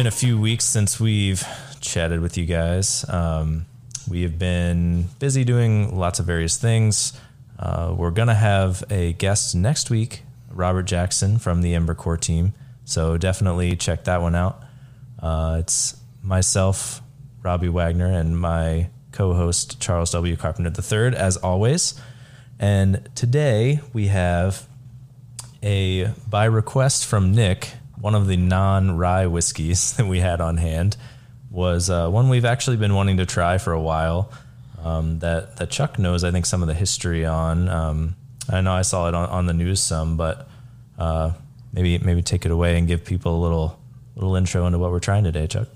Been a few weeks since we've chatted with you guys. Um, we have been busy doing lots of various things. Uh, we're going to have a guest next week, Robert Jackson from the Ember Core team. So definitely check that one out. Uh, it's myself, Robbie Wagner, and my co host, Charles W. Carpenter III, as always. And today we have a, by request from Nick, one of the non rye whiskeys that we had on hand was uh, one we've actually been wanting to try for a while. Um, that that Chuck knows, I think, some of the history on. Um, I know I saw it on, on the news some, but uh, maybe maybe take it away and give people a little little intro into what we're trying today, Chuck.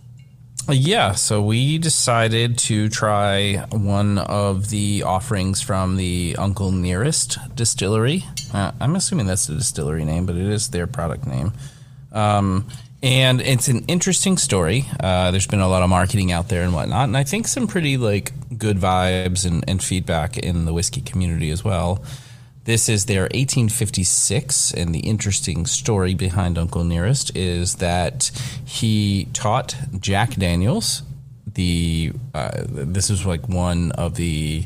Yeah, so we decided to try one of the offerings from the Uncle Nearest distillery. Uh, I'm assuming that's the distillery name, but it is their product name. Um, and it's an interesting story. Uh, there's been a lot of marketing out there and whatnot, and I think some pretty like good vibes and, and feedback in the whiskey community as well. This is their 1856, and the interesting story behind Uncle Nearest is that he taught Jack Daniels the. Uh, this is like one of the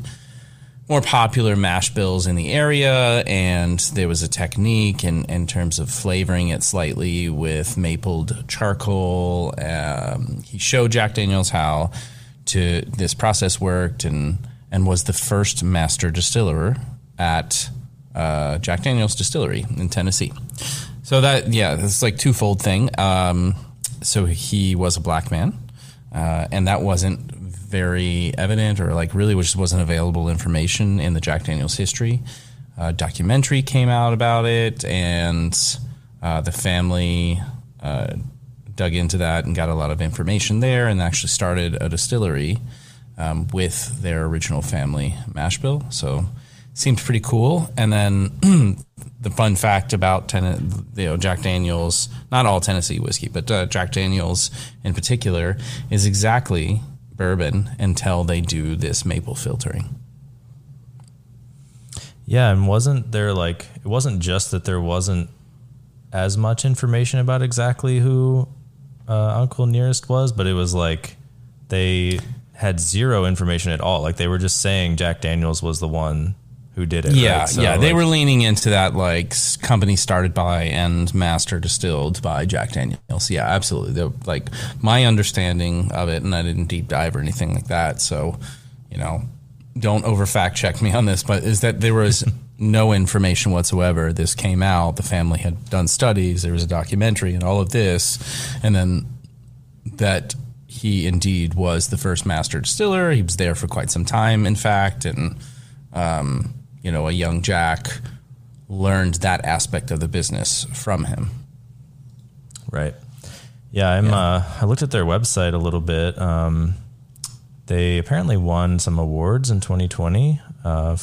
more popular mash bills in the area, and there was a technique in, in terms of flavoring it slightly with mapled charcoal. Um, he showed Jack Daniels how to this process worked, and and was the first master distiller at uh, Jack Daniels Distillery in Tennessee. So that yeah, it's like twofold thing. Um, so he was a black man, uh, and that wasn't very evident or like really just wasn't available information in the Jack Daniels history. A documentary came out about it, and uh, the family uh, dug into that and got a lot of information there, and actually started a distillery um, with their original family mash bill. So seemed pretty cool. And then the fun fact about ten- you know, Jack Daniels, not all Tennessee whiskey, but uh, Jack Daniels in particular, is exactly bourbon until they do this maple filtering. Yeah, and wasn't there like it wasn't just that there wasn't as much information about exactly who uh, Uncle Nearest was, but it was like they had zero information at all. Like they were just saying Jack Daniels was the one who did it. Yeah, right? so yeah, they like, were leaning into that like company started by and master distilled by Jack Daniels. Yeah, absolutely. They're, like my understanding of it, and I didn't deep dive or anything like that. So, you know, don't over fact check me on this, but is that there was no information whatsoever. This came out. The family had done studies. There was a documentary and all of this, and then that he indeed was the first master distiller. He was there for quite some time, in fact, and um, you know, a young Jack learned that aspect of the business from him. Right. Yeah, I'm. Yeah. Uh, I looked at their website a little bit. Um, they apparently won some awards in 2020. Uh,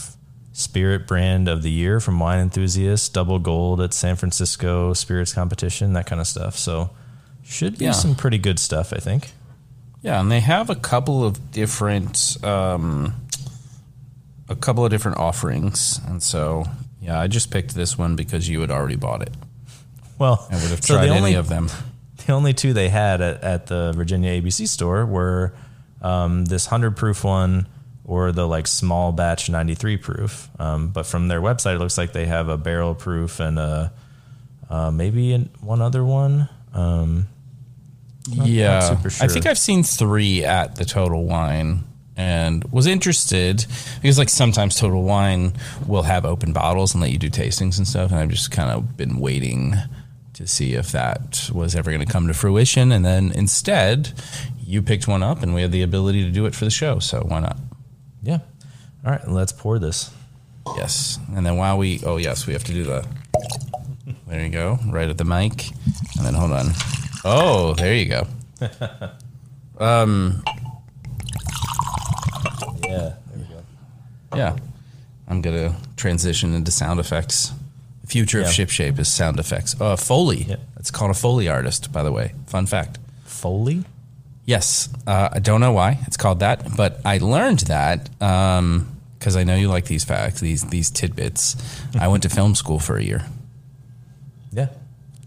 Spirit Brand of the Year from Wine Enthusiast, double gold at San Francisco Spirits Competition, that kind of stuff. So, should be Yeah. some pretty good stuff, I think. Yeah, and they have a couple of different, um, a couple of different offerings, and so yeah, I just picked this one because you had already bought it. Well, I would have so tried the any of them. the only two they had at, at the Virginia ABC store were um, this hundred proof one or the like small batch ninety three proof. Um, but from their website, it looks like they have a barrel proof and a uh, maybe an, one other one. Um, not yeah, super I think. I've seen three at the Total Wine, and was interested because like sometimes Total Wine will have open bottles and let you do tastings and stuff, and I've just kind of been waiting to see if that was ever going to come to fruition, and then instead, you picked one up, and we had the ability to do it for the show, so why not? yeah. All right, let's pour this. Yes, and then while we, oh yes, we have to do the. There you go, right at the mic, and then hold on. Oh, there you go. Um, Yeah, there we go. Yeah. I'm going to transition into sound effects. The future Yeah. of Ship Shape is sound effects. Uh, Foley. Yep. It's called a Foley artist, by the way. Fun fact. Foley. Yes. Uh, I don't know why it's called that, but I learned that because I know you like these facts, these these tidbits. I went to film school for a year. Yeah.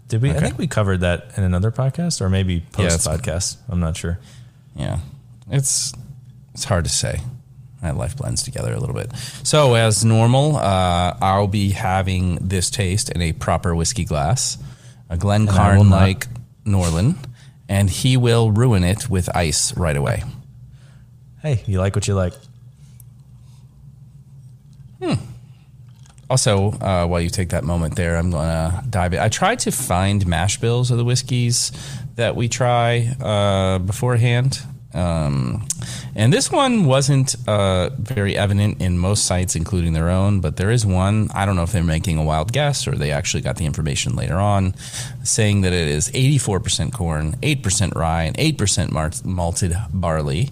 Did we? I Okay. think we covered that in another podcast or maybe Yeah, post it's- podcast. I'm not sure. Yeah, it's it's hard to say. My life blends together a little bit. So as normal, uh, I'll be having this taste in a proper whiskey glass, a Glencairn like Norlan, and he will ruin it with ice right away. Hey, you like what you like? Hmm. Also, uh, while you take that moment there, I'm going to dive in. I tried to find mash bills of the whiskeys that we try uh, beforehand. Um, and this one wasn't uh, very evident in most sites, including their own, but there is one. I don't know if they're making a wild guess or they actually got the information later on, saying that it is 84% corn, 8% rye, and 8% mar- malted barley,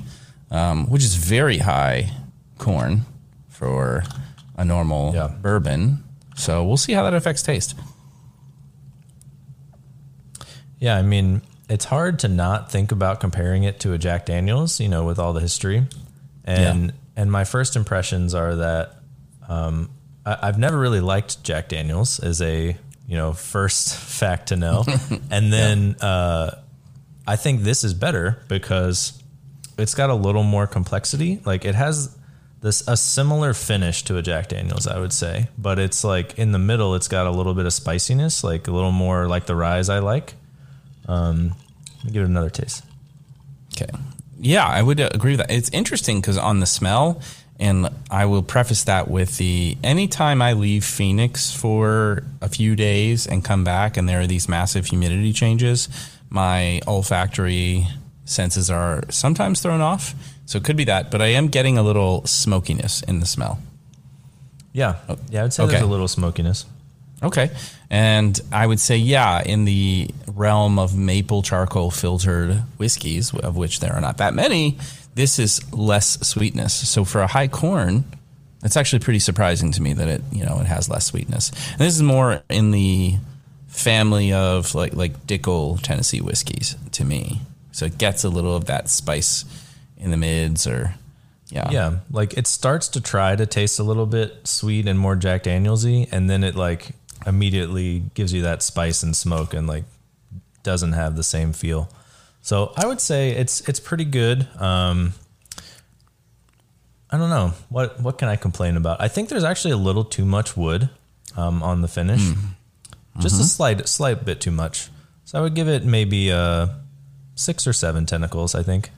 um, which is very high corn for a normal Yeah. bourbon. So we'll see how that affects taste. Yeah, I mean, it's hard to not think about comparing it to a Jack Daniels, you know, with all the history. And Yeah. and my first impressions are that um, I, I've never really liked Jack Daniels as a you know first fact to know, and then uh, I think this is better because it's got a little more complexity. Like it has this a similar finish to a Jack Daniels, I would say, but it's like in the middle. It's got a little bit of spiciness, like a little more like the ryes I like. Um, let me give it another taste. Okay. Yeah, I would agree with that. It's interesting because on the smell, and I will preface that with the anytime I leave Phoenix for a few days and come back and there are these massive humidity changes, my olfactory senses are sometimes thrown off. So it could be that, but I am getting a little smokiness in the smell. Yeah, yeah, I would say there's a little smokiness. Okay. And I would say, yeah, in the realm of maple charcoal filtered whiskeys, of which there are not that many, this is less sweetness. So for a high corn, it's actually pretty surprising to me that it, you know, it has less sweetness. And this is more in the family of like like Dickel Tennessee whiskeys to me. So it gets a little of that spice in the mids or yeah. Yeah, like it starts to try to taste a little bit sweet and more Jack Danielsy, and then it like immediately gives you that spice and smoke, and like doesn't have the same feel. So I would say it's it's pretty good. Um, I don't know what what can I complain about. I think there's actually a little too much wood um, on the finish, just a slight slight bit too much. So I would give it maybe uh, six or seven tentacles. I think.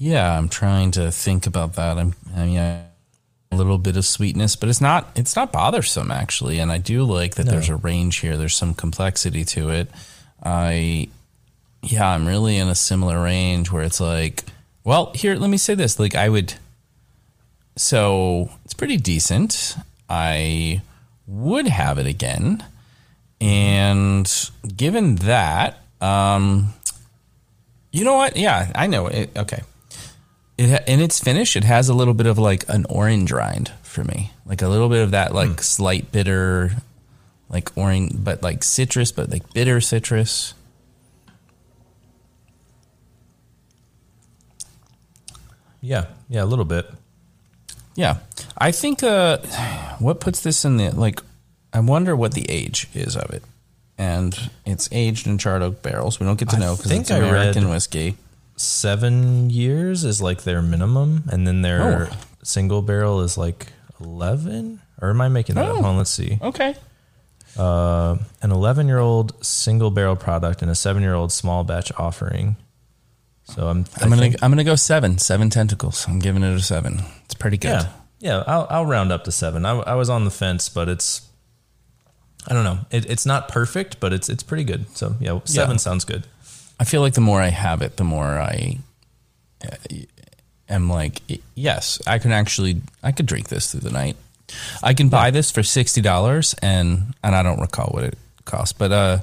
Yeah, I'm trying to think about that. I'm, I mean, I, a little bit of sweetness, but it's not it's not bothersome actually, and I do like that No. there's a range here. There's some complexity to it. I, yeah, I'm really in a similar range where it's like, well, here, let me say this. Like, I would, so it's pretty decent. I would have it again, and given that, um, you know what? Yeah, I know it. Okay. It ha- in its finish, it has a little bit of like an orange rind for me, like a little bit of that like slight bitter, like orange, but like citrus, but like bitter citrus. Yeah, yeah, a little bit. Yeah, I think uh, what puts this in the like, I wonder what the age is of it, and it's aged in charred oak barrels. We don't get to I know because think it's I read- American whiskey. Seven years is like their minimum, and then their Oh. single barrel is like eleven. Or am I making that Oh. up? Hold on, let's see. Okay. Uh, an eleven-year-old single barrel product and a seven-year-old small batch offering. So I'm. I'm gonna I'm gonna go seven seven tentacles. I'm giving it a seven. It's pretty good. yeah, yeah. I'll I'll round up to seven. I, I was on the fence, but it's. I don't know. It, it's not perfect, but it's it's pretty good. So yeah, seven Yeah. sounds good. I feel like the more I have it, the more I uh, am like, yes, I can actually, I could drink this through the night. I can buy this for sixty dollars, and and I don't recall what it costs, but uh,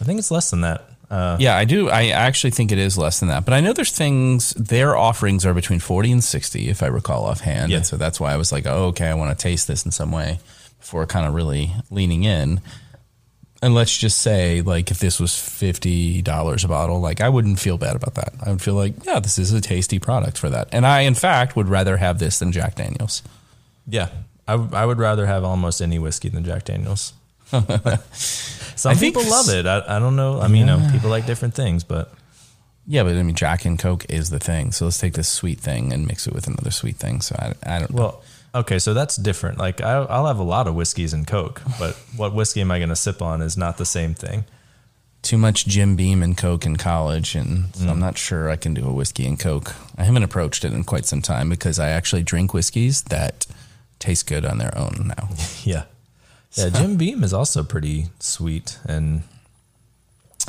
I think it's less than that. Uh, yeah, I do. I actually think it is less than that, but I know there's things. Their offerings are between forty and sixty, if I recall offhand, Yeah. and so that's why I was like, oh, okay, I want to taste this in some way before kind of really leaning in. And let's just say, like, if this was fifty dollars a bottle, like, I wouldn't feel bad about that. I would feel like, yeah, this is a tasty product for that. And I, in fact, would rather have this than Jack Daniels. yeah. I, w- I would rather have almost any whiskey than Jack Daniels. Some I think people love it. I, I don't know. I mean, you know, people like different things, but Yeah, but I mean, Jack and Coke is the thing. So let's take this sweet thing and mix it with another sweet thing. So I, I don't know. well, okay, so that's different. Like I, I'll have a lot of whiskeys and Coke, but what whiskey am I going to sip on is not the same thing. Too much Jim Beam and Coke in college, and so Mm. I'm not sure I can do a whiskey and Coke. I haven't approached it in quite some time because I actually drink whiskeys that taste good on their own now. Yeah. Yeah, Jim Beam is also pretty sweet and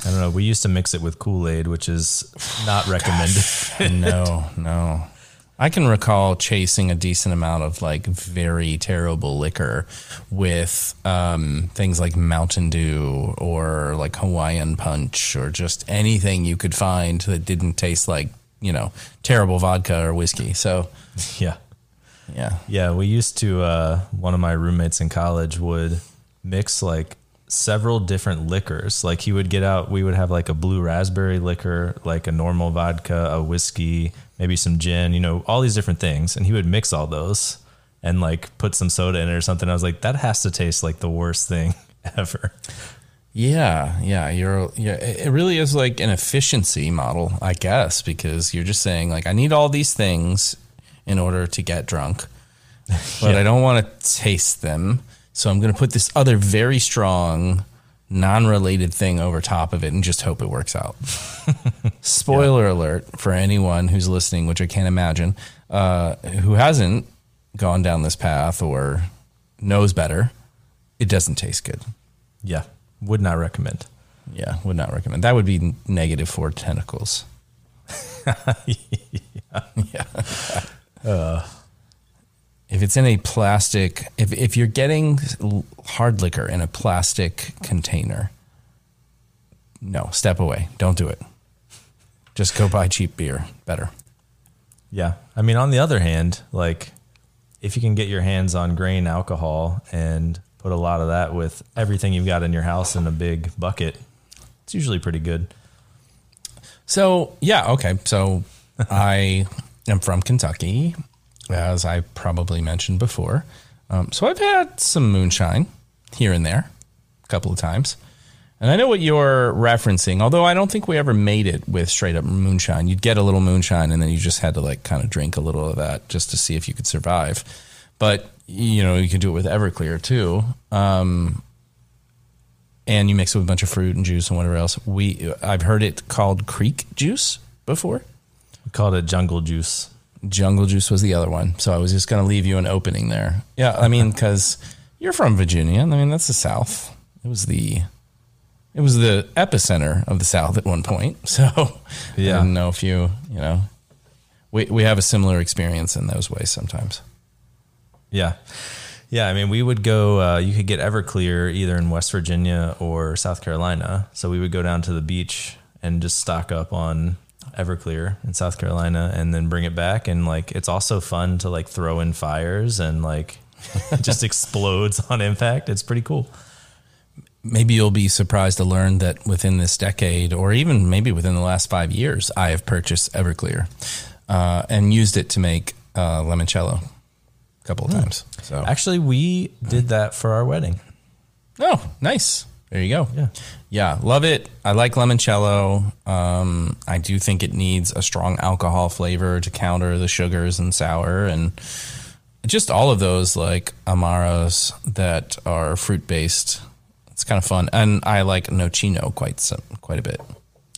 I don't know, we used to mix it with Kool-Aid, which is not recommended. no, no. I can recall chasing a decent amount of like very terrible liquor with um, things like Mountain Dew or like Hawaiian Punch or just anything you could find that didn't taste like, you know, terrible vodka or whiskey. So, yeah. yeah. Yeah, we used to. Uh, one of my roommates in college would mix like several different liquors. Like he would get out. We would have like a blue raspberry liquor, like a normal vodka, a whiskey, maybe some gin. You know, all these different things, and he would mix all those and like put some soda in it or something. I was like, that has to taste like the worst thing ever. Yeah, yeah, you're yeah. It it really is like an efficiency model, I guess, because you're just saying like I need all these things in order to get drunk, but I don't want to taste them, so I'm going to put this other very strong, non-related thing over top of it and just hope it works out. Spoiler alert for anyone who's listening, which I can't imagine, uh, who hasn't gone down this path or knows better. It doesn't taste good. Yeah, would not recommend. Yeah, would not recommend. That would be negative four tentacles. yeah. if it's in a plastic, if if you're getting hard liquor in a plastic container, no, step away. Don't do it. Just go buy cheap beer. Better. Yeah. I mean, on the other hand, like if you can get your hands on grain alcohol and put a lot of that with everything you've got in your house in a big bucket, it's usually pretty good. So yeah, okay. So I am from Kentucky, as I probably mentioned before. Um, so I've had some moonshine here and there, a couple of times, and I know what you're referencing. Although I don't think we ever made it with straight up moonshine. You'd get a little moonshine, and then you just had to like kind of drink a little of that just to see if you could survive. But you know, you can do it with Everclear too. Um, and you mix it with a bunch of fruit and juice and whatever else. We I've heard it called creek juice before. We called it jungle juice. Jungle juice was the other one. So I was just going to leave you an opening there. Yeah, I mean cuz you're from Virginia. I mean that's the South. It was the it was the epicenter of the South at one point. So I Yeah. didn't know if you, you know, we we have a similar experience in those ways sometimes. Yeah. Yeah. I mean, we would go, uh, you could get Everclear either in West Virginia or South Carolina. So we would go down to the beach and just stock up on Everclear in South Carolina and then bring it back. And like, it's also fun to like throw in fires and like it just explodes on impact. It's pretty cool. maybe you'll be surprised to learn that within this decade, or even maybe within the last five years, I have purchased Everclear uh, and used it to make uh, limoncello a couple of times. So, Actually, we did that for our wedding. oh, nice. There you go. Yeah. Yeah, love it. I like limoncello. Um, I do think it needs a strong alcohol flavor to counter the sugars and sour and just all of those like amaros that are fruit based. It's kind of fun, and I like nocino quite some, quite a bit.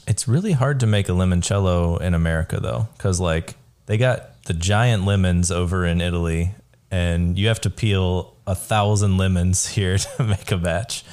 It's really hard to make a limoncello in America though, because like they got the giant lemons over in Italy, and you have to peel a thousand lemons here to make a batch.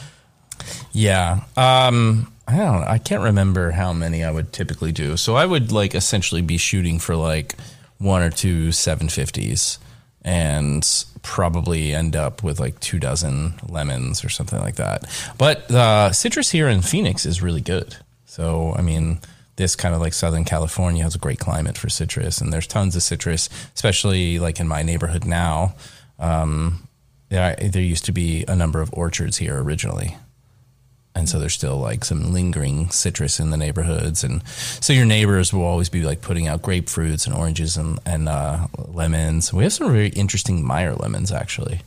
Yeah. Um, I don't. I can't remember how many I would typically do. So I would like essentially be shooting for like one or two 750s and probably end up with like two dozen lemons or something like that. But uh, citrus here in Phoenix is really good. So, I mean, this kind of like Southern California has a great climate for citrus, and there's tons of citrus, especially like in my neighborhood now. Um, there, there used to be a number of orchards here originally and so there's still like some lingering citrus in the neighborhoods and so your neighbors will always be like putting out grapefruits and oranges and, and uh, lemons we have some very interesting meyer lemons actually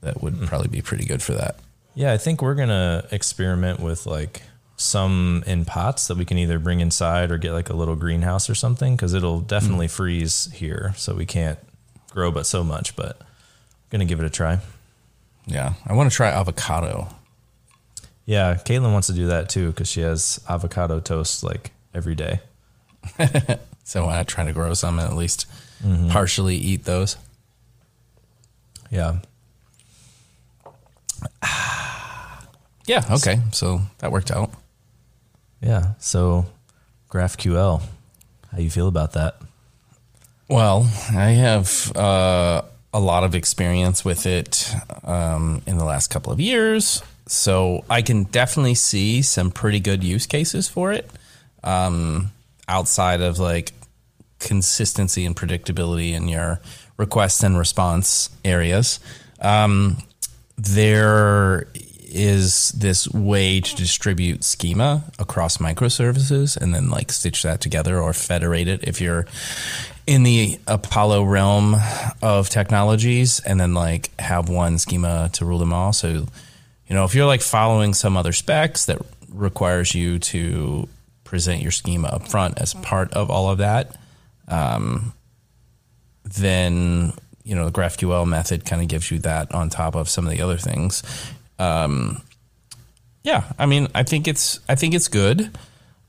that would probably be pretty good for that Yeah, I think we're gonna experiment with like some in pots that we can either bring inside or get like a little greenhouse or something because it'll definitely freeze here, so we can't grow but so much. But I'm gonna give it a try. Yeah, I want to try avocado. Yeah, Caitlin wants to do that too because she has avocado toast like every day. So I try to grow some and at least partially eat those. Yeah, Yeah. Okay. So that worked out. yeah. So GraphQL, how you feel about that? Well, I have uh, a lot of experience with it um, in the last couple of years. So I can definitely see some pretty good use cases for it um, outside of like consistency and predictability in your request and response areas. Um, there is this way to distribute schema across microservices and then like stitch that together or federate it if you're in the Apollo realm of technologies and then like have one schema to rule them all. So, you know, if you're like following some other specs that requires you to present your schema up front as part of all of that, um, then you know the GraphQL method kind of gives you that on top of some of the other things. Um, yeah, I mean, I think it's I think it's good.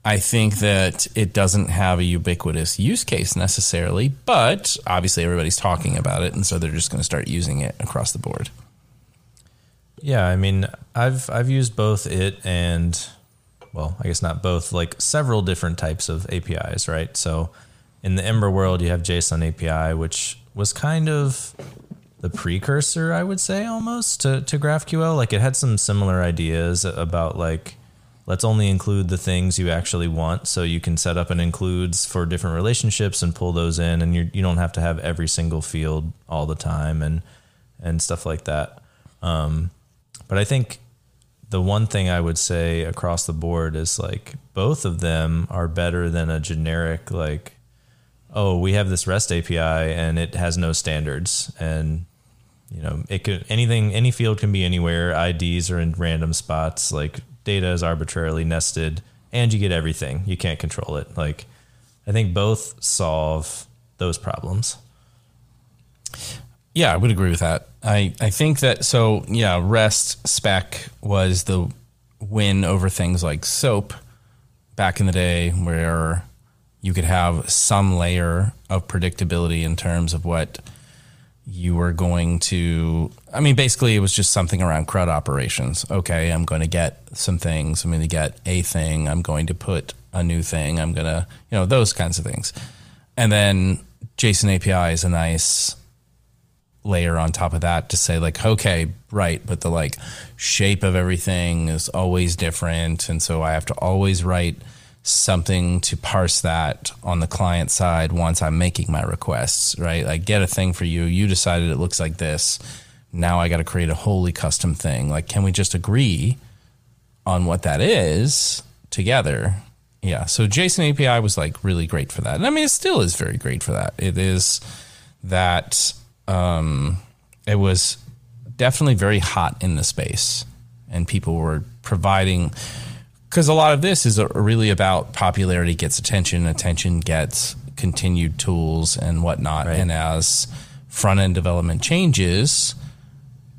I think that it doesn't have a ubiquitous use case necessarily, but obviously everybody's talking about it, and so they're just going to start using it across the board. Yeah, I mean, I've I've used both it and well, I guess not both, like several different types of APIs, right? So in the Ember world, you have JSON API, which was kind of the precursor, I would say, almost to, to GraphQL. Like it had some similar ideas about like let's only include the things you actually want, so you can set up an includes for different relationships and pull those in, and you you don't have to have every single field all the time and and stuff like that. Um, but I think the one thing I would say across the board is like both of them are better than a generic like oh we have this REST API and it has no standards. And you know it could anything any field can be anywhere. IDs are in random spots. Like data is arbitrarily nested and you get everything. You can't control it. Like I think both solve those problems. Yeah, I would agree with that. I, I think that so yeah, REST spec was the win over things like SOAP back in the day where you could have some layer of predictability in terms of what you were going to I mean basically it was just something around CRUD operations. Okay, I'm going to get some things. I'm going to get a thing. I'm going to put a new thing. I'm going to, you know, those kinds of things. And then JSON API is a nice layer on top of that to say like okay right but the like shape of everything is always different. And so i have to always write something to parse that on the client side once i'm making my requests right? Like get a thing for you. You decided it looks like this. Now i got to create a wholly custom thing. Like can we just agree on what that is together? Yeah. So json api was like really great for that. And i mean it still is very great for that. It is that um, it was definitely very hot in the space, and people were providing because a lot of this is really about popularity gets attention, attention gets continued tools and whatnot, Right. and as front end development changes,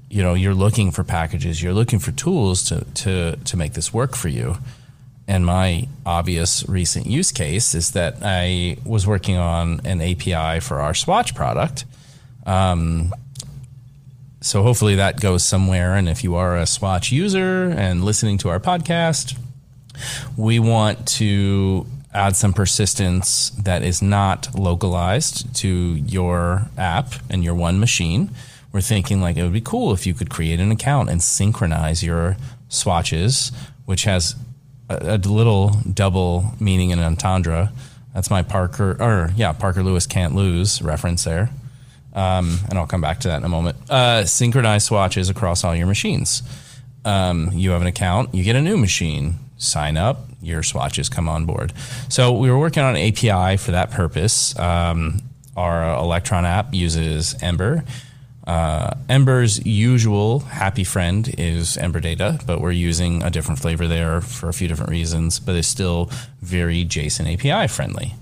you know you're looking for packages, you're looking for tools to to to make this work for you. And my obvious recent use case is that I was working on an API for our Swatch product. Um, so hopefully that goes somewhere. And if you are a Swatch user and listening to our podcast, we want to add some persistence that is not localized to your app and your one machine. We're thinking like it would be cool if you could create an account and synchronize your swatches, which has a, a little double meaning in entendre. That's my Parker, or yeah, Parker Lewis can't lose reference there. Um, and I'll come back to that in a moment. Uh, synchronize swatches across all your machines. Um, you have an account, you get a new machine, sign up, your swatches come on board. So we were working on an API for that purpose. Um, our Electron app uses Ember. Uh, Ember's usual happy friend is Ember Data, but we're using a different flavor there for a few different reasons. But it's still very JSON API friendly.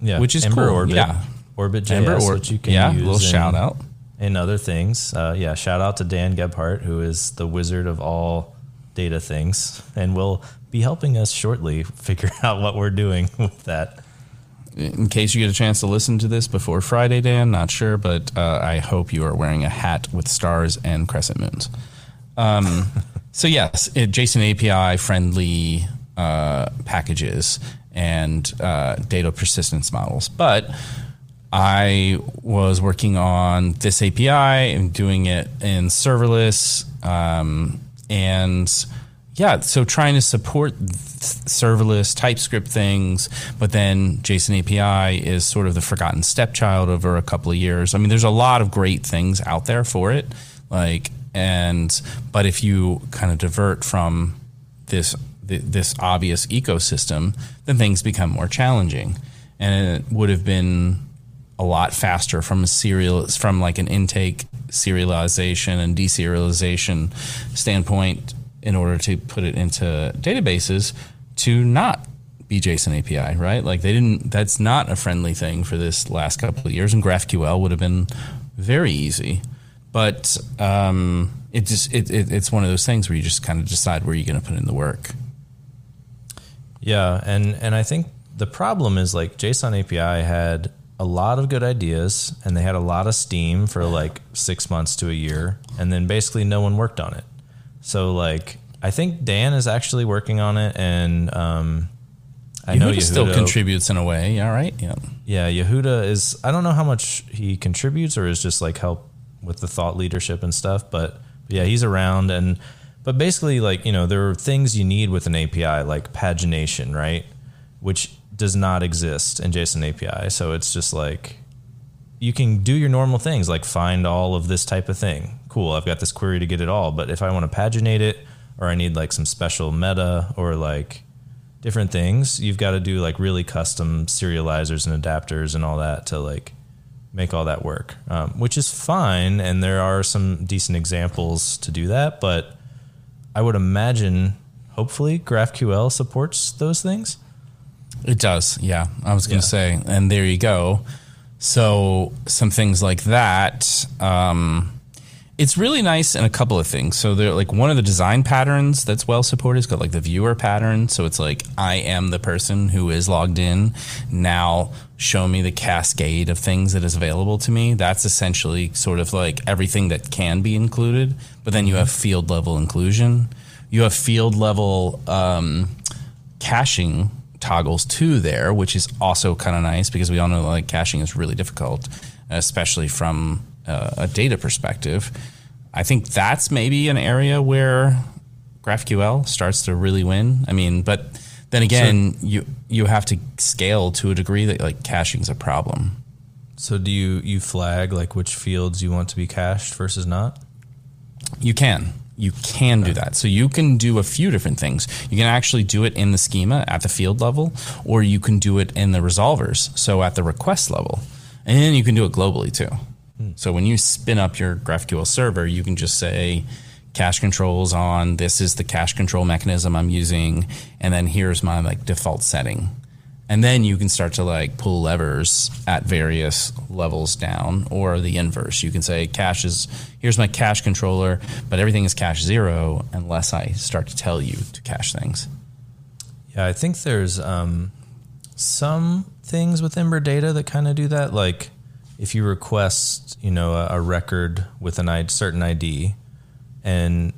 Yeah, Which is Ember cool, Orbit, yeah. Orbit JS, Ember or- which you can yeah, use little in- shout out. and other things. Uh, yeah, shout out to Dan Gebhardt, who is the wizard of all data things, and will be helping us shortly figure out what we're doing with that. in case you get a chance to listen to this before Friday, Dan, not sure, but uh, I hope you are wearing a hat with stars and crescent moons. Um, so yes, it, JSON API friendly uh, packages and uh, data persistence models, but I was working on this API and doing it in serverless, um, and yeah, so trying to support serverless TypeScript things, but then JSON API is sort of the forgotten stepchild over a couple of years. I mean, there's a lot of great things out there for it, like and but if you kind of divert from this this obvious ecosystem, then things become more challenging, and it would have been a lot faster from a serial from like an intake serialization and deserialization standpoint in order to put it into databases to not be JSON API, right? Like they didn't that's not a friendly thing for this last couple of years and GraphQL would have been very easy. But um, it just it, it, it's one of those things where you just kind of decide where you're going to put in the work. Yeah, and and I think the problem is like JSON API had a lot of good ideas, and they had a lot of steam for like six months to a year, and then basically no one worked on it. So like I think Dan is actually working on it, and um, I know Yehuda still contributes in a way. All right, yeah. Yeah, Yehuda is. I don't know how much he contributes or is just like help with the thought leadership and stuff, but yeah, he's around and. But basically, like you know, there are things you need with an API, like pagination, right? Which does not exist in JSON API. So it's just like you can do your normal things, like find all of this type of thing. Cool, I've got this query to get it all. But if I want to paginate it, or I need like some special meta, or like different things, you've got to do like really custom serializers and adapters and all that to like make all that work, um, which is fine. And there are some decent examples to do that, but I would imagine, hopefully, GraphQL supports those things. It does, yeah. I was going Yeah. to say, and there you go. So some things like that. Um, it's really nice in a couple of things. So they're like one of the design patterns that's well supported is got like the viewer pattern. So it's like I am the person who is logged in. Now show me the cascade of things that is available to me. That's essentially sort of like everything that can be included. But then you have field level inclusion. You have field level um, caching toggles too there, which is also kind of nice because we all know like caching is really difficult, especially from uh, a data perspective. I think that's maybe an area where GraphQL starts to really win. I mean, but then again, you you have to scale to a degree that like caching's a problem. So do you you flag like which fields you want to be cached versus not? You can. You can do that. So you can do a few different things. You can actually do it in the schema at the field level, or you can do it in the resolvers, so at the request level. And then you can do it globally too. Hmm. So when you spin up your GraphQL server, you can just say cache controls on, this is the cache control mechanism I'm using, and then here's my like default setting. And then you can start to like pull levers at various levels down or the inverse. You can say cache is here's my cache controller, but everything is cache zero unless I start to tell you to cache things. Yeah, I think there's um, some things with Ember Data that kind of do that. Like if you request, you know, a, a record with I- certain ID, and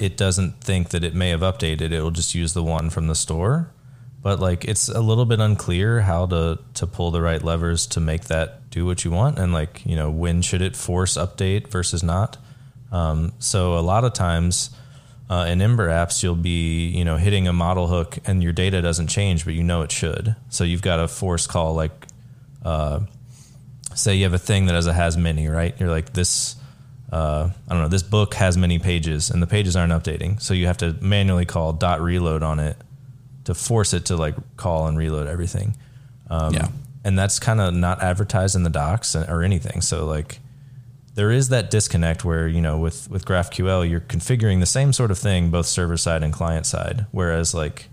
it doesn't think that it may have updated, it will just use the one from the store. But like it's a little bit unclear how to to pull the right levers to make that do what you want, and like you know when should it force update versus not. Um, so a lot of times uh, in Ember apps, you'll be you know hitting a model hook and your data doesn't change, but you know it should. So you've got a force call like, uh, say you have a thing that has a has many, right? You're like this. Uh, I don't know. This book has many pages, and the pages aren't updating, so you have to manually call dot reload on it to force it to like call and reload everything. Um, Yeah. and that's kind of not advertised in the docs or anything. So like, there is that disconnect where you know with with GraphQL you're configuring the same sort of thing both server side and client side, whereas like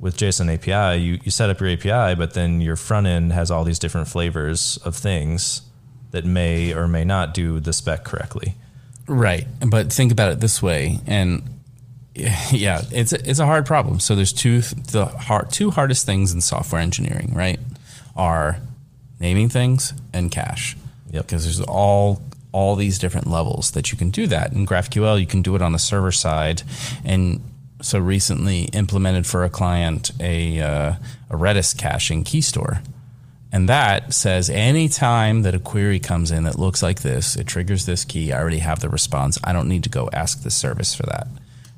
with JSON API you you set up your API, but then your front end has all these different flavors of things that may or may not do the spec correctly. Right, but think about it this way, and yeah, it's a, it's a hard problem. So there's two the hard two hardest things in software engineering, right? Are naming things and cache. Yep. Because there's all all these different levels that you can do that. In GraphQL, you can do it on the server side, and so recently implemented for a client a uh, a Redis caching key store. And that says anytime that a query comes in that looks like this, it triggers this key. I already have the response. I don't need to go ask the service for that.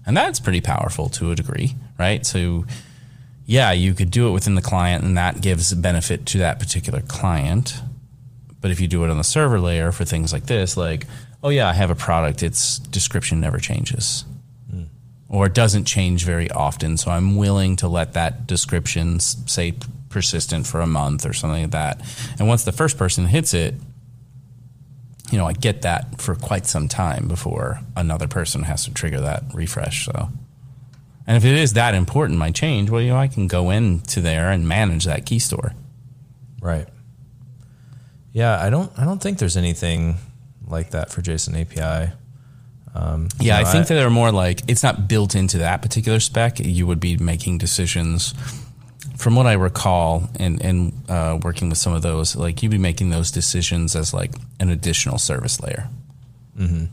And that's pretty powerful to a degree, right? So, yeah, you could do it within the client, and that gives benefit to that particular client. But if you do it on the server layer for things like this, like, oh, yeah, I have a product, its description never changes hmm. or doesn't change very often. So I'm willing to let that description say persistent for a month or something like that. And once the first person hits it, you know, I get that for quite some time before another person has to trigger that refresh. So, and if it is that important, my change, well, you know, I can go into there and manage that key store. Right. Yeah, I don't. I don't think there's anything like that for JSON API. Um, yeah, know, I think I, that they're more like it's not built into that particular spec. You would be making decisions. From what I recall, and and uh, working with some of those, like you'd be making those decisions as like an additional service layer. Mm-hmm.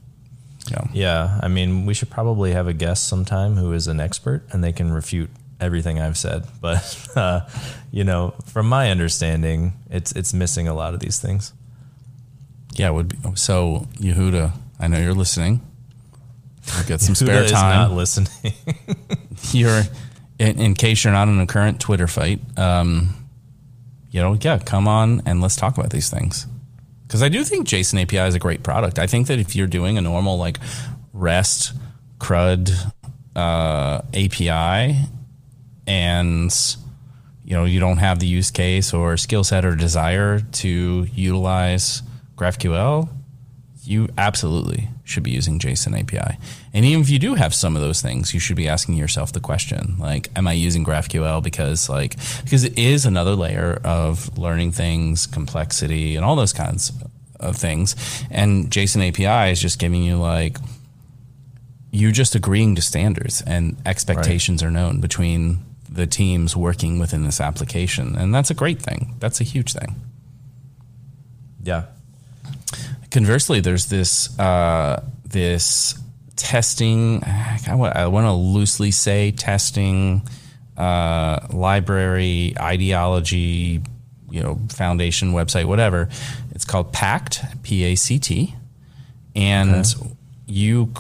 Yeah. yeah, I mean, we should probably have a guest sometime who is an expert, and they can refute everything I've said. But uh, you know, from my understanding, it's it's missing a lot of these things. Yeah, would be, so Yehuda. I know you're listening. I'll get some spare time. not listening. you're in, in, case you're not in a current Twitter fight. Um, you know, yeah, come on and let's talk about these things. Because I do think JSON API is a great product. I think that if you're doing a normal like REST CRUD uh, API and you know you don't have the use case or skill set or desire to utilize GraphQL, you absolutely should be using JSON API. And even if you do have some of those things, you should be asking yourself the question, like, am I using GraphQL because like because it is another layer of learning things, complexity, and all those kinds of things. And JSON API is just giving you like you're just agreeing to standards and expectations right. are known between the teams working within this application. And that's a great thing. That's a huge thing. Yeah, conversely, there's this uh, this testing. I want to loosely say testing uh, library ideology, you know, foundation website, whatever. It's called Pact, P A C T, and. Okay. You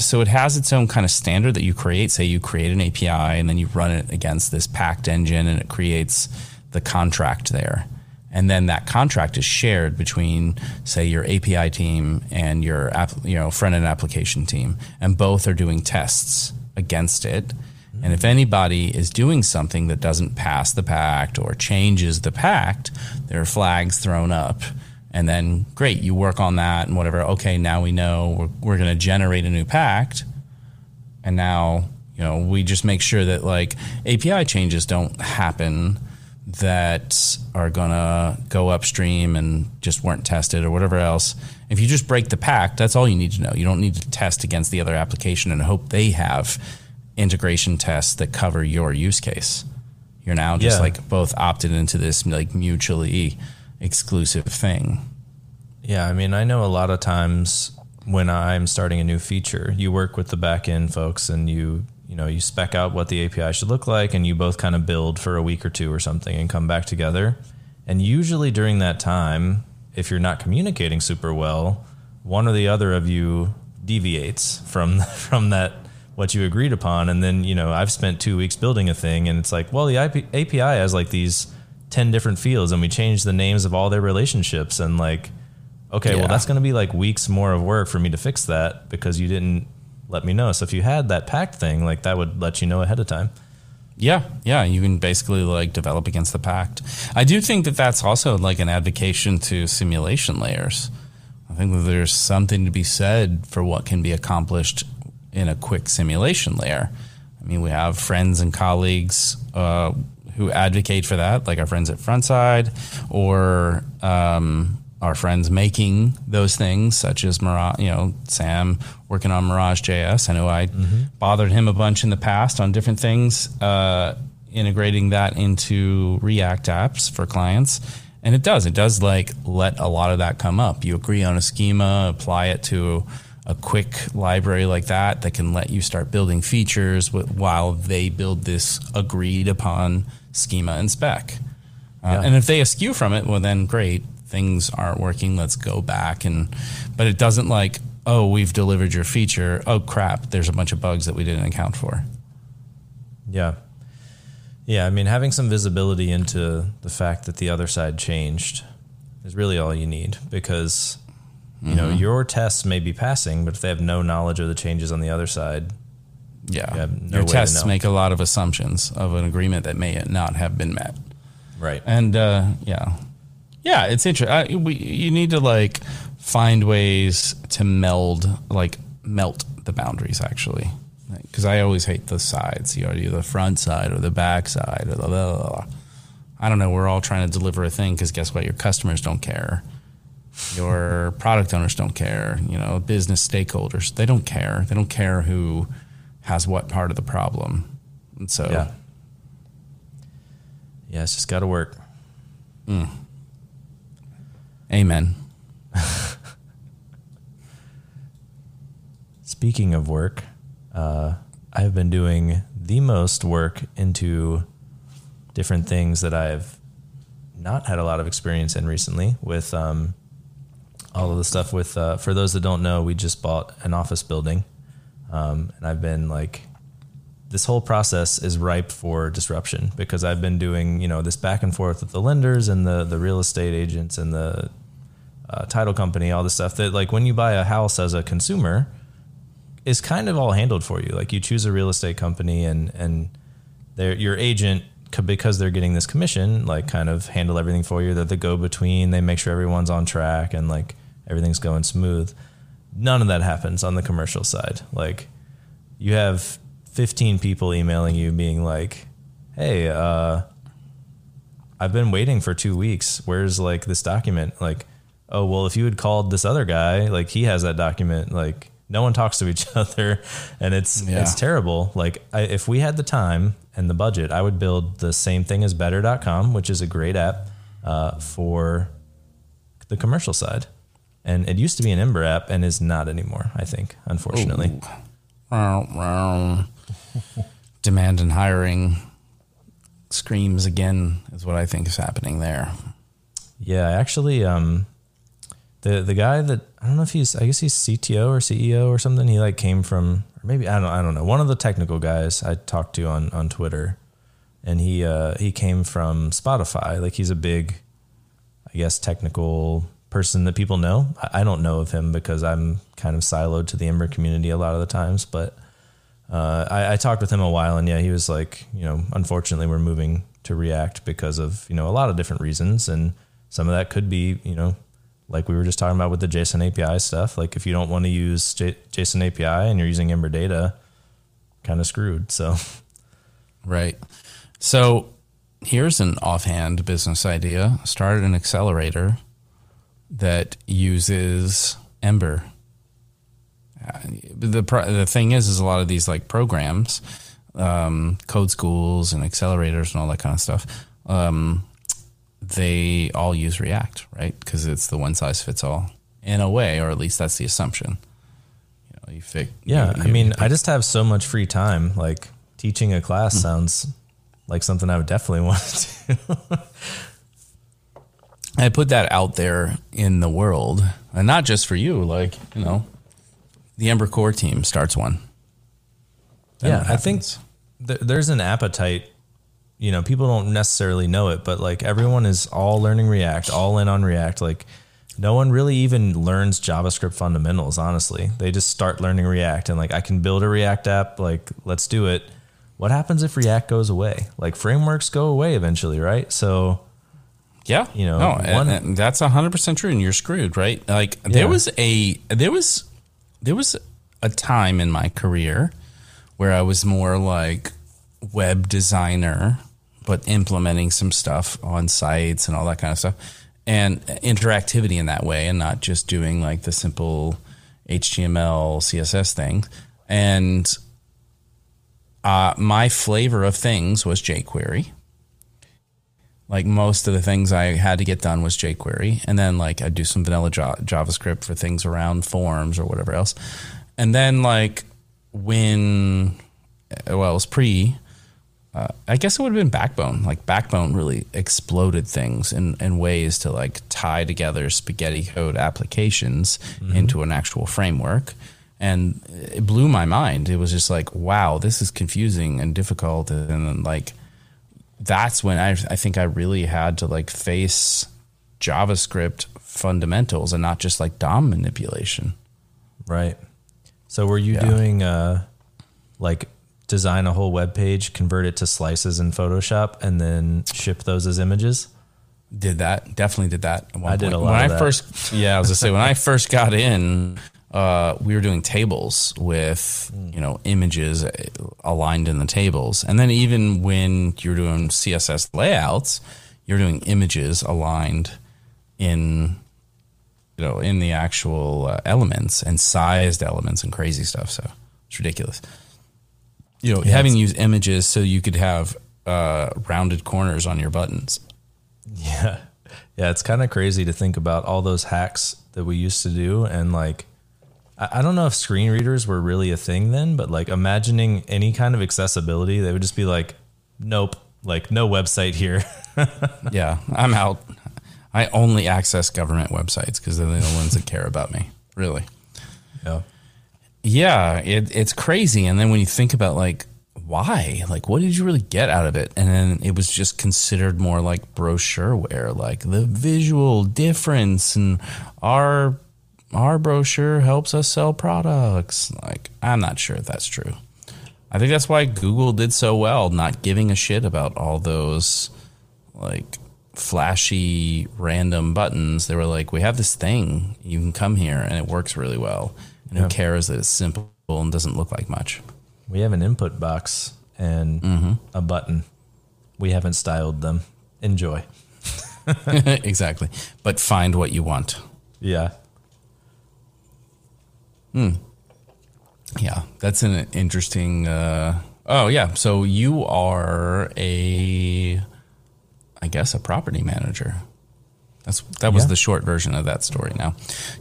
so it has its own kind of standard that you create. Say you create an API and then you run it against this Pact engine, and it creates the contract there and then that contract is shared between say your API team and your app, you know front end application team. And both are doing tests against it. And if anybody is doing something that doesn't pass the pact or changes the pact there are flags thrown up. And then great you work on that and whatever. Okay now we know we're, we're going to generate a new pact. And now you know we just make sure that like API changes don't happen that are going to go upstream and just weren't tested or whatever else. If you just break the pact, that's all you need to know. You don't need to test against the other application and hope they have integration tests that cover your use case. You're now just yeah. like both opted into this like mutually exclusive thing. Yeah, I mean, I know a lot of times when I'm starting a new feature, you work with the back end folks and you you know you spec out what the API should look like, and you both kind of build for a week or two or something, and come back together. And usually during that time, if you're not communicating super well, one or the other of you deviates from from that what you agreed upon, and then you know I've spent two weeks building a thing, and it's like, well, the IP, API has like these ten different fields, and we changed the names of all their relationships, and like, okay, yeah. well, that's going to be like weeks more of work for me to fix that because you didn't let me know. So if you had that pact thing, like that would let you know ahead of time. Yeah, yeah, you can basically like develop against the pact. I do think that that's also like an advocation to simulation layers. I think that there's something to be said for what can be accomplished in a quick simulation layer. I mean, we have friends and colleagues uh, who advocate for that, like our friends at Frontside, or um, our friends making those things, such as Mirage, you know, Sam working on Mirage JS. I know I mm-hmm. bothered him a bunch in the past on different things, uh, integrating that into React apps for clients. And it does. It does like let a lot of that come up. You agree on a schema, apply it to a quick library like that that can let you start building features while they build this agreed upon schema and spec. Uh, yeah. And if they askew from it, well, then great, things aren't working. Let's go back and, but it doesn't like, oh, we've delivered your feature. Oh crap, there's a bunch of bugs that we didn't account for. Yeah. Yeah, I mean, having some visibility into the fact that the other side changed is really all you need because you mm-hmm. know your tests may be passing, but if they have no knowledge of the changes on the other side, yeah, you no your tests make a lot of assumptions of an agreement that may not have been met. Right, and uh, yeah, yeah, it's interesting. We you need to like find ways to meld, like melt the boundaries actually because I always hate the sides. You know, either the front side or the back side or the. Blah, blah, blah. I don't know. We're all trying to deliver a thing because guess what? Your customers don't care. Your product owners don't care. You know, business stakeholders they don't care. They don't care who has what part of the problem. And so, yeah, yeah, it's just got to work. Mm. Amen. Speaking of work, uh, I've been doing the most work into different things that I've not had a lot of experience in recently with um, all of the stuff with uh, for those that don't know we just bought an office building um, and i've been like this whole process is ripe for disruption because i've been doing you know this back and forth with the lenders and the the real estate agents and the uh, title company all this stuff that like when you buy a house as a consumer is kind of all handled for you. Like you choose a real estate company and and your agent because they're getting this commission, like kind of handle everything for you. That They're the go between. They make sure everyone's on track and like everything's going smooth. None of that happens on the commercial side. Like you have 15 people emailing you being like, "Hey, uh, I've been waiting for two weeks. Where's like this document? Like, oh well, if you had called this other guy, like he has that document. Like, no one talks to each other, and it's yeah. it's terrible. Like I, if we had the time and the budget, I would build the same thing as Better.com, which is a great app uh, for the commercial side. And it used to be an Ember app and is not anymore. I think, unfortunately. Demand and hiring screams again is what I think is happening there. Yeah, actually, um, the the guy that I don't know if he's I guess he's CTO or CEO or something. He like came from or maybe I don't I don't know one of the technical guys I talked to on on Twitter, and he uh, he came from Spotify. Like he's a big, I guess technical person that people know. I, I don't know of him because I'm kind of siloed to the Ember community a lot of the times, but. Uh, I, I talked with him a while, and yeah, he was like, you know, unfortunately, we're moving to React because of you know a lot of different reasons, and some of that could be you know like we were just talking about with the JSON API stuff. Like if you don't want to use J- JSON API and you're using Ember data, kind of screwed. So, right. So here's an offhand business idea. Start an accelerator that uses Ember. Uh, the the thing is, is a lot of these like programs, um, code schools and accelerators and all that kind of stuff. Um, they all use React, right? Because it's the one size fits all in a way, or at least that's the assumption. You know, you fig- Yeah, you, you, I mean, I just have so much free time. Like teaching a class mm-hmm. sounds like something I would definitely want to do. I put that out there in the world, and not just for you. Like you know, the Ember Core team starts one. Then yeah, I think th- there's an appetite you know, people don't necessarily know it, but like everyone is all learning React, all in on React. Like no one really even learns JavaScript fundamentals, honestly. They just start learning React and like I can build a React app, like let's do it. What happens if React goes away? Like frameworks go away eventually, right? So Yeah, You know, no, one- and, that's hundred percent true, and you're screwed, right? Like Yeah. there was a there was there was a time in my career where I was more like web designer, but implementing some stuff on sites and all that kind of stuff, and interactivity in that way, and not just doing like the simple HTML CSS thing, and. Uh, my flavor of things was jQuery. Like most of the things I had to get done was jQuery, and then like I'd do some vanilla Ja- JavaScript for things around forms or whatever else, and then like when well it was pre, uh, I guess it would have been Backbone. Like Backbone really exploded things in in ways to like tie together spaghetti code applications into an actual framework. And it blew my mind. It was just like, wow, this is confusing and difficult, and then like that's when I, I think I really had to like face JavaScript fundamentals and not just like DOM manipulation. Right. So were you Yeah. doing uh like design a whole web page, convert it to slices in Photoshop and then ship those as images? Did that definitely did that. I did point. a lot when of I that. first yeah I was gonna say when I first got in. Uh, we were doing tables with Hmm. you know images uh, aligned in the tables, and then even when you're doing CSS layouts, you're doing images aligned in you know in the actual uh, elements and sized elements and crazy stuff. So it's ridiculous. You know, Yeah, having used images so you could have uh, rounded corners on your buttons. Yeah. Yeah, it's kind of crazy to think about all those hacks that we used to do and like I I don't know if screen readers were really a thing then, but like imagining any kind of accessibility, they would just be like, nope, like no website here. yeah, I'm out. I only access government websites because they're the ones that care about me. Really. yeah. Yeah, it, it's crazy. And then when you think about like why, like what did you really get out of it? And then it was just considered more like brochureware, like the visual difference, and our our brochure helps us sell products. Like I'm not sure if that's true. I think that's why Google did so well, not giving a shit about all those like flashy random buttons. They were like, we have this thing, you can come here, and it works really well. And Yeah. who cares that it's simple and doesn't look like much? We have an input box and Mm-hmm. a button. We haven't styled them. Enjoy. exactly. But find what you want. Yeah. Hmm. Yeah, that's an interesting. Uh, oh yeah, so you are a, I guess, a property manager. That's that was Yeah. the short version of that story. Now,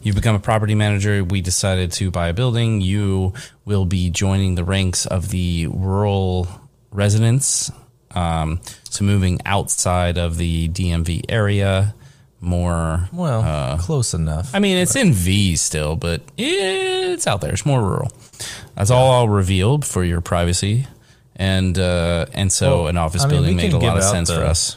you've become a property manager. We decided to buy a building. You will be joining the ranks of the rural residents. Um, so moving outside of the DMV area, more. Well, Uh, close enough. I mean, it's in V still, but it's out there. It's more rural. That's all I'll reveal for your privacy, and uh, and so Well, an office I mean, building made a lot of sense for us.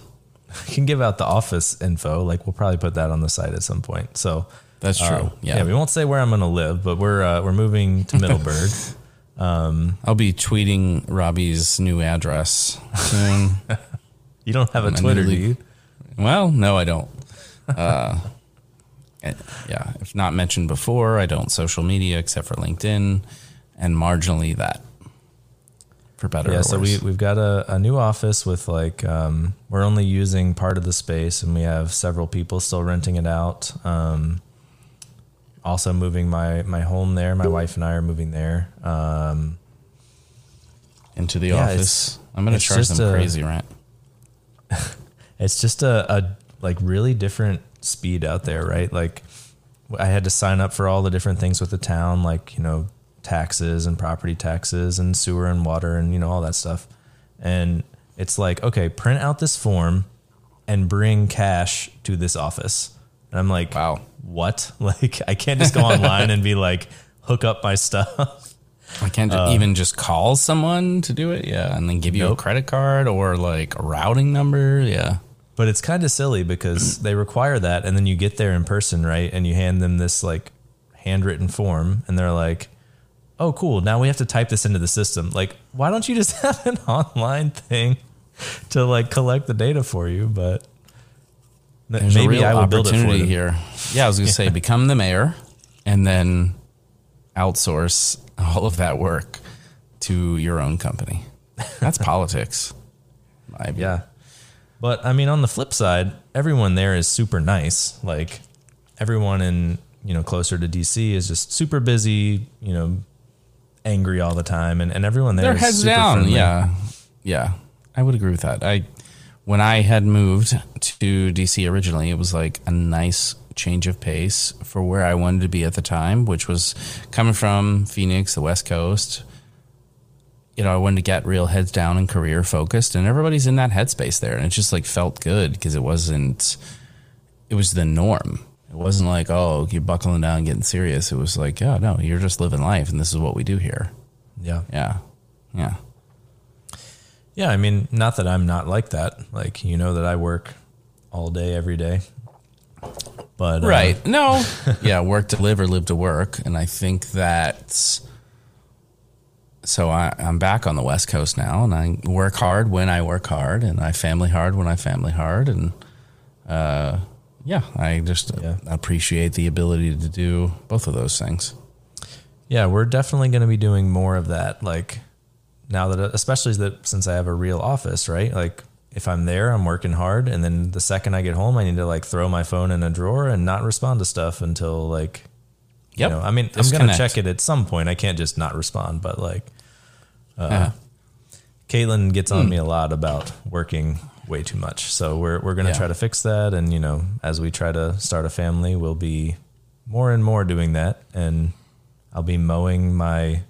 I can give out the office info. Like we'll probably put that on the site at some point. So That's true. uh, yeah. we won't say where I'm going to live, but we're uh, we're moving to Middleburg. I'll be tweeting Robbie's new address soon. you don't have a Twitter, do you? well, no, I don't. Uh, yeah, if not mentioned before, I don't social media except for LinkedIn and marginally that. For better Yeah, so we we've got a, a new office with like um, we're only using part of the space, and we have several people still renting it out. Um, also moving my my home there. My wife and I are moving there. Um, into the yeah, office. I'm going to charge them a- crazy rent. it's just a, a like really different speed out there, right? Like I had to sign up for all the different things with the town, like you know taxes and property taxes and sewer and water and you know all that stuff. And it's like, okay, print out this form and bring cash to this office. And I'm like, Wow. what? Like I can't just go online and be like, hook up my stuff. I can't ju- um, even just call someone to do it. Yeah. And then give you Nope. a credit card or like a routing number. Yeah. But it's kind of silly because they require that, and then you get there in person, right? And you hand them this like handwritten form, and they're like, "Oh, cool! Now we have to type this into the system." Like, why don't you just have an online thing to like collect the data for you? But There's a maybe real I will build it for opportunity them. here. Yeah, I was going to say, become the mayor, and then outsource all of that work to your own company. That's politics. Yeah. But I mean, on the flip side, everyone there is super nice. Like everyone in, you know, closer to DC is just super busy, you know, angry all the time. And, and everyone there Their is heads super down. friendly. Yeah, yeah, I would agree with that. I when I had moved to DC originally, it was like a nice change of pace for where I wanted to be at the time, which was coming from Phoenix, the West Coast. You know, I wanted to get real heads down and career focused, and everybody's in that headspace there, and it just like felt good because it wasn't. It was the norm. It wasn't like, oh, you're buckling down, and getting serious. It was like, yeah, no, you're just living life, and this is what we do here. Yeah. Yeah, yeah. Yeah. I mean, not that I'm not like that. Like, you know, that I work all day, every day. But, uh, Right. No. yeah, work to live or live to work. And I think that. so I, I'm back on the West Coast now and I work hard when I work hard and I family hard when I family hard and uh yeah, I just Yeah. appreciate the ability to do both of those things. Yeah, we're definitely going to be doing more of that. Like now that, especially that since I have a real office, right? Like if I'm there, I'm working hard, and then the second I get home, I need to like throw my phone in a drawer and not respond to stuff until like, Yep. you know, I mean, I'm gonna check it at some point. I can't just not respond, but like, uh, Yeah. Caitlin gets on me a lot about working way too much. So we're we're going to Yeah. try to fix that, and you know, as we try to start a family, we'll be more and more doing that, and I'll be mowing my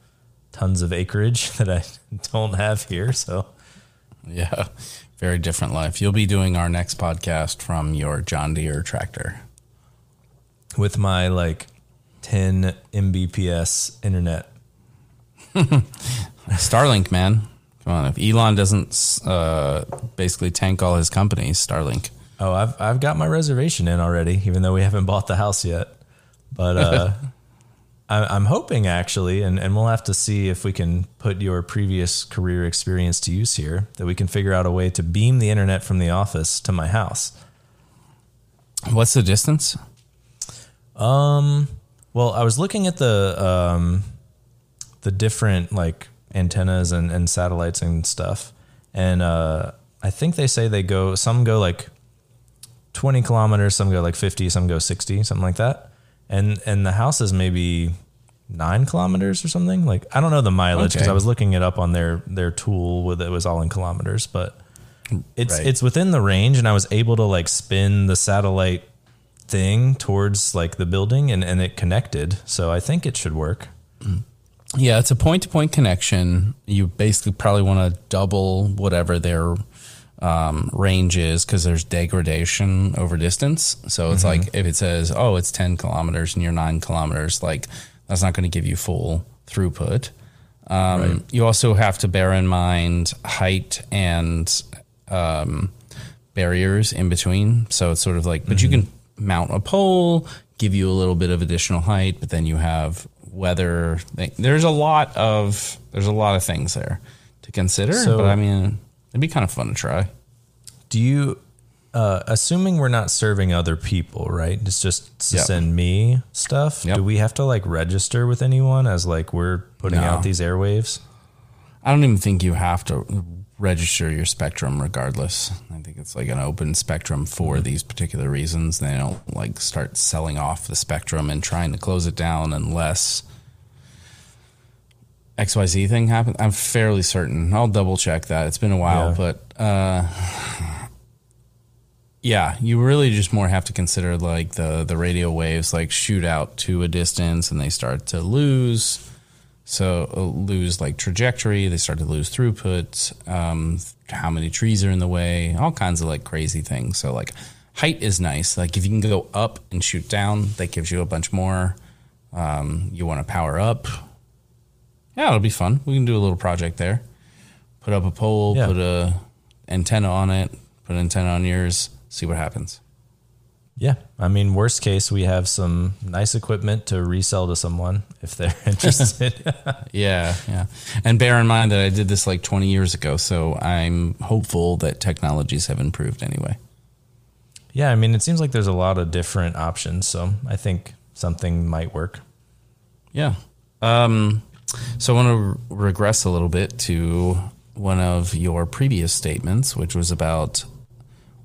tons of acreage that I don't have here. So Yeah. Very different life. You'll be doing our next podcast from your John Deere tractor. with my like 10 Mbps internet, Starlink, man. Come on. If Elon doesn't uh, basically tank all his companies, Starlink. oh, I've I've got my reservation in already, even though we haven't bought the house yet. But uh, I, I'm hoping actually, and, and we'll have to see if we can put your previous career experience to use here, that we can figure out a way to beam the internet from the office to my house. What's the distance? Um, well, I was looking at the um, the different like antennas and, and satellites and stuff, and uh, I think they say they go some go like twenty kilometers, some go like fifty, some go sixty, something like that, and and the house is maybe nine kilometers or something. Like I don't know the mileage because Okay. I was looking it up on their their tool with it was all in kilometers, but it's Right. it's within the range, and I was able to like spin the satellite thing towards like the building and, and it connected. So I think it should work. Yeah, it's a point to point connection. You basically probably want to double whatever their um, range is because there's degradation over distance. So it's like if it says, oh, it's 10 kilometers and you're nine kilometers, like that's not going to give you full throughput. Um, You also have to bear in mind height and um, barriers in between. So it's sort of like, but you can mount a pole, give you a little bit of additional height, but then you have weather. Thing. There's a lot of there's a lot of things there to consider. So- but I mean, it'd be kind of fun to try. Do you, uh, assuming we're not serving other people, right? It's just to Yep. send me stuff. Yep. Do we have to like register with anyone as like we're putting No. out these airwaves? I don't even think you have to register your spectrum regardless. I think it's like an open spectrum for these particular reasons. They don't like start selling off the spectrum and trying to close it down unless XYZ thing happens. I'm fairly certain. I'll double check that. It's been a while, Yeah. but uh yeah, you really just more have to consider like the the radio waves like shoot out to a distance and they start to lose so uh, lose like trajectory they start to lose throughput um, how many trees are in the way all kinds of like crazy things. So like height is nice. Like if you can go up and shoot down that gives you a bunch more um, you want to power up. Yeah it'll be fun. We can do a little project there. Put up a pole Yeah. put a antenna on it put an antenna on yours see what happens Yeah. I mean, worst case, we have some nice equipment to resell to someone if they're interested. Yeah, yeah. And bear in mind that I did this like 20 years ago, so I'm hopeful that technologies have improved anyway. Yeah, I mean, it seems like there's a lot of different options, so I think something might work. Yeah. Um, so I want to regress a little bit to one of your previous statements, which was about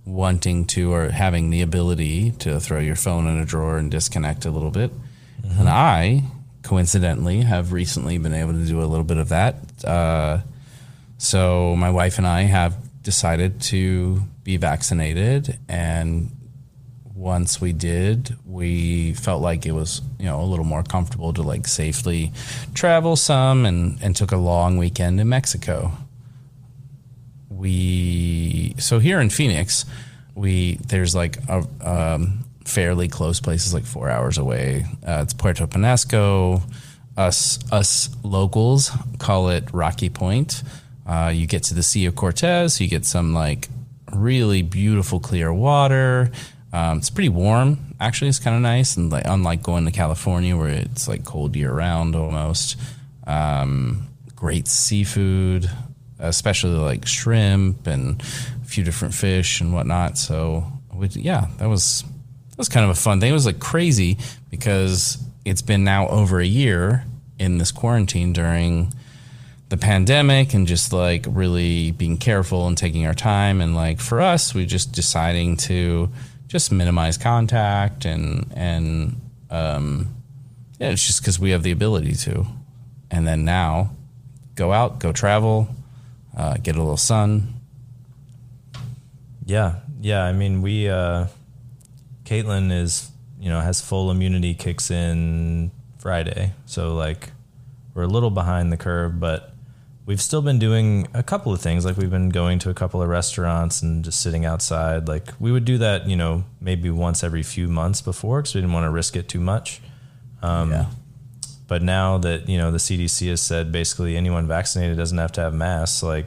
wanting to or having the ability to throw your phone in a drawer and disconnect a little bit. Mm-hmm. And I, coincidentally, have recently been able to do a little bit of that. Uh, so my wife and I have decided to be vaccinated and once we did, we felt like it was, you know, a little more comfortable to like safely travel some and, and took a long weekend in Mexico. We so here in Phoenix, we there's like a um, fairly close places like four hours away. Uh, it's Puerto Penasco. Us us locals call it Rocky Point. Uh, you get to the Sea of Cortez, you get some like really beautiful clear water. Um, it's pretty warm. Actually, it's kind of nice, and like unlike going to California where it's like cold year round almost. Um, great seafood, especially like shrimp and a few different fish and whatnot. So, yeah, that was that was kind of a fun thing. It was like crazy because it's been now over a year in this quarantine during the pandemic and just like really being careful and taking our time and like for us we just deciding to just minimize contact and and um, yeah, it's just because we have the ability to. And then now, go out, go travel, uh, get a little sun. Yeah, yeah. I mean, we uh, Caitlin is you know has full immunity kicks in Friday, so like we're a little behind the curve, but we've still been doing a couple of things like we've been going to a couple of restaurants and just sitting outside like we would do that you know maybe once every few months before because we didn't want to risk it too much um, yeah. But now that you know the cdc has said basically anyone vaccinated doesn't have to have masks like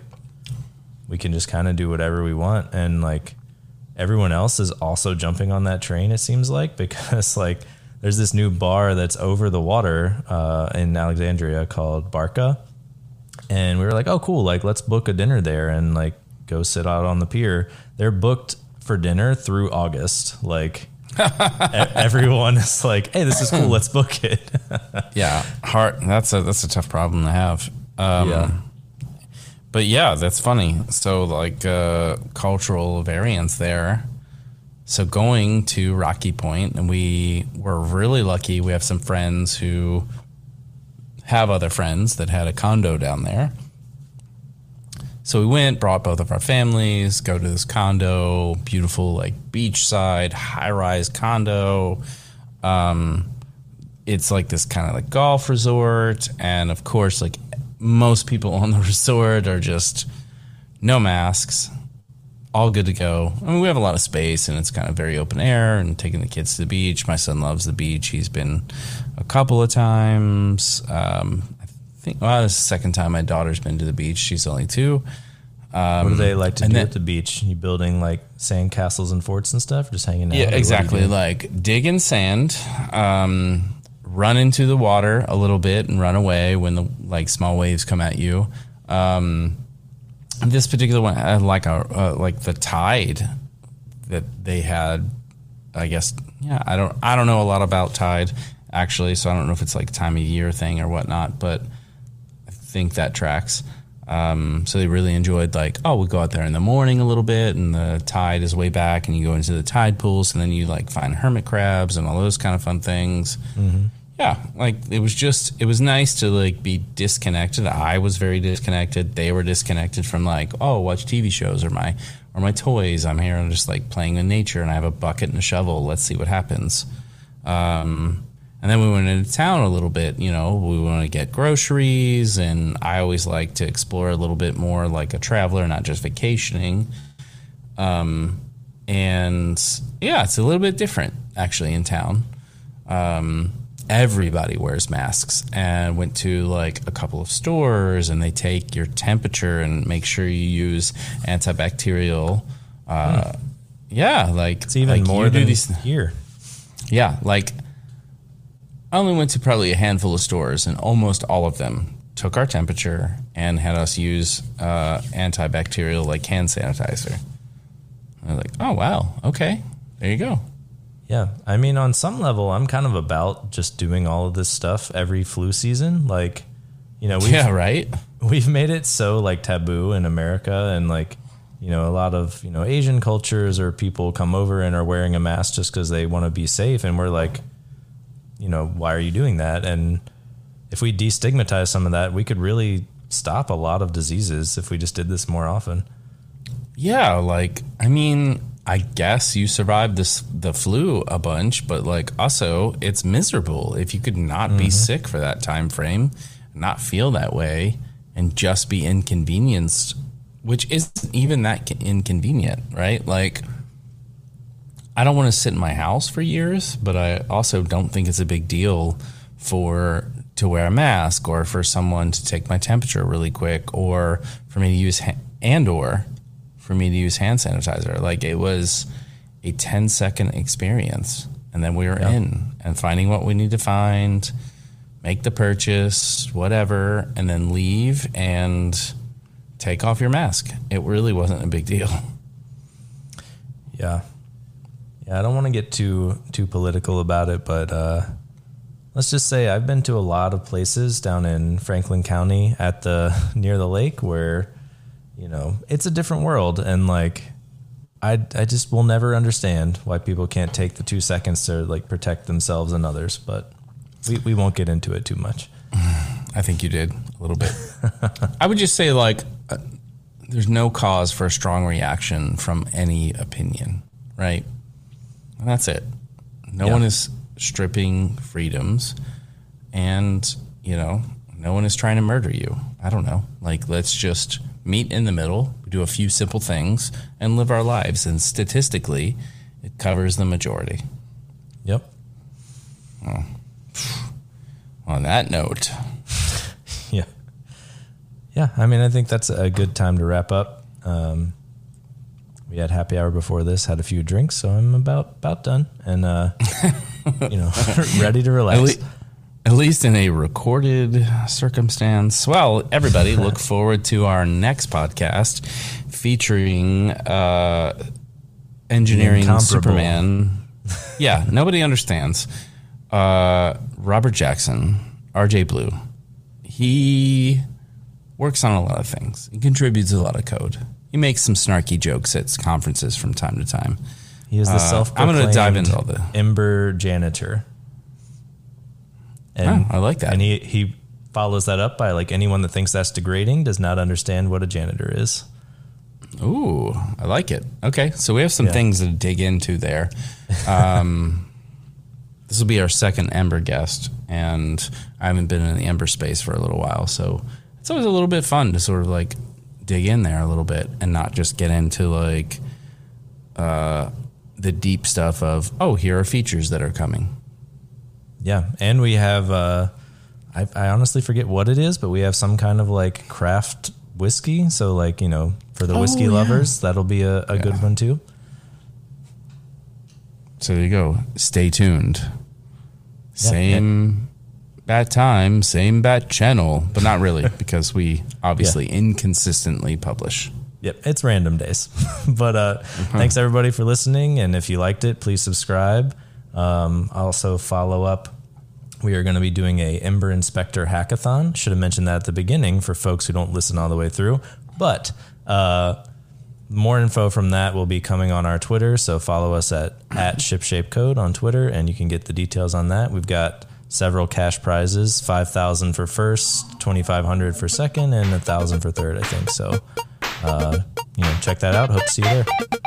we can just kind of do whatever we want and like everyone else is also jumping on that train it seems like because like there's this new bar that's over the water uh, in alexandria called barca and we were like, oh, cool. Like, let's book a dinner there and like go sit out on the pier. They're booked for dinner through August. Like, everyone is like, hey, this is cool. Let's book it. yeah, hard. That's a that's a tough problem to have. Um, yeah. But yeah, that's funny. So like uh, cultural variance there. So going to Rocky Point, and we were really lucky. We have some friends who have other friends that had a condo down there. So we went, brought both of our families, go to this condo, beautiful like beachside, high rise condo. Um, it's like this kind of like golf resort, and of course, like most people on the resort are just no masks, all good to go. I mean, we have a lot of space, and it's kind of very open air. And taking the kids to the beach. My son loves the beach. He's been a couple of times. Um, think well, this is the second time my daughter's been to the beach. She's only two. Um, what do they like to do then, at the beach? You building like sand castles and forts and stuff, just hanging out? Yeah, exactly. Like digging sand, um, run into the water a little bit and run away when the like small waves come at you. Um, this particular one had like a uh, like the tide that they had. I guess yeah. I don't I don't know a lot about tide actually, so I don't know if it's like time of year thing or whatnot, but I think that tracks. Um, so they really enjoyed like, oh, we go out there in the morning a little bit, and the tide is way back, and you go into the tide pools, and then you like find hermit crabs and all those kind of fun things. Mm-hmm. Yeah, like it was just it was nice to like be disconnected. I was very disconnected. They were disconnected from like, oh, watch TV shows or my or my toys. I'm here and just like playing in nature, and I have a bucket and a shovel. Let's see what happens. Um, and then we went into town a little bit. You know, we want to get groceries, and I always like to explore a little bit more like a traveler, not just vacationing. Um, and yeah, it's a little bit different actually in town. Um, everybody wears masks, and went to like a couple of stores, and they take your temperature and make sure you use antibacterial. Uh, hmm. Yeah, like it's even like more than these here. Yeah, like I only went to probably a handful of stores, and almost all of them took our temperature and had us use uh, antibacterial, like hand sanitizer. I was like, oh, wow, okay, There you go. Yeah. I mean, on some level, I'm kind of about just doing all of this stuff every flu season. Like, you know, we've, Yeah, right. we've made it so like taboo in America and like, you know, a lot of, you know, Asian cultures or people come over and are wearing a mask just because they want to be safe. And we're like, you know, why are you doing that? And if we destigmatize some of that, we could really stop a lot of diseases if we just did this more often. Yeah, like I mean, I guess you survived this the flu a bunch, but like also it's miserable if you could not be mm-hmm. sick for that time frame, not feel that way, and just be inconvenienced, which isn't even that inconvenient, right? Like. I don't want to sit in my house for years, but I also don't think it's a big deal for to wear a mask or for someone to take my temperature really quick or for me to use ha- and or for me to use hand sanitizer. Like it was a 10 second experience and then we were in and finding what we need to find, make the purchase, whatever, and then leave and take off your mask. It really wasn't a big deal. Yeah. Yeah, I don't want to get too too political about it, but uh, let's just say I've been to a lot of places down in Franklin County at the near the lake where you know, it's a different world and like I I just will never understand why people can't take the 2 seconds to like protect themselves and others, but we we won't get into it too much. I think you did a little bit. I would just say, like, uh, there's no cause for a strong reaction from any opinion, right? And that's it. No Yeah. one is stripping freedoms, and, you know, no one is trying to murder you. I don't know. Like, let's just meet in the middle, do a few simple things, and live our lives. And statistically, it covers the majority. Yep. On that note, Yeah. Yeah. I mean, I think that's a good time to wrap up. Um, we had happy hour before this, had a few drinks, so I'm about about done and uh, you know ready to relax. At, le- at least in a recorded circumstance. Well, everybody, look forward to our next podcast featuring uh, engineering Superman. Yeah, nobody understands. Uh, Robert Jackson, RJ Blue. He works on a lot of things. He contributes a lot of code. He makes some snarky jokes at conferences from time to time. He is the Uh, self. I'm gonna dive into all the- Ember janitor. And Oh, I like that. And he he follows that up by like anyone that thinks that's degrading does not understand what a janitor is. Ooh, I like it. Okay, so we have some Yeah. things to dig into there. Um, this will be our second Ember guest, and I haven't been in the Ember space for a little while, so it's always a little bit fun to sort of like dig in there a little bit and not just get into like uh, the deep stuff of oh, here are features that are coming. Yeah, and we have. Uh, I, I honestly forget what it is, but we have some kind of like craft whiskey. So like you know, for the Oh, whiskey yeah. lovers, that'll be a, a good one too. So there you go. Stay tuned. Same bat time, same bat channel, but not really because we obviously inconsistently publish. Yep, it's random days. but uh, Uh-huh. thanks everybody for listening, and if you liked it, please subscribe. Um, also follow up. We are going to be doing a Ember Inspector hackathon. Should have mentioned that at the beginning for folks who don't listen all the way through. But uh, more info from that will be coming on our Twitter. So follow us at at ShipShapeCode on Twitter, and you can get the details on that. We've got several cash prizes: five thousand for first, twenty five hundred for second, and a thousand for third. I think so. Uh, you know, check that out. Hope to see you there.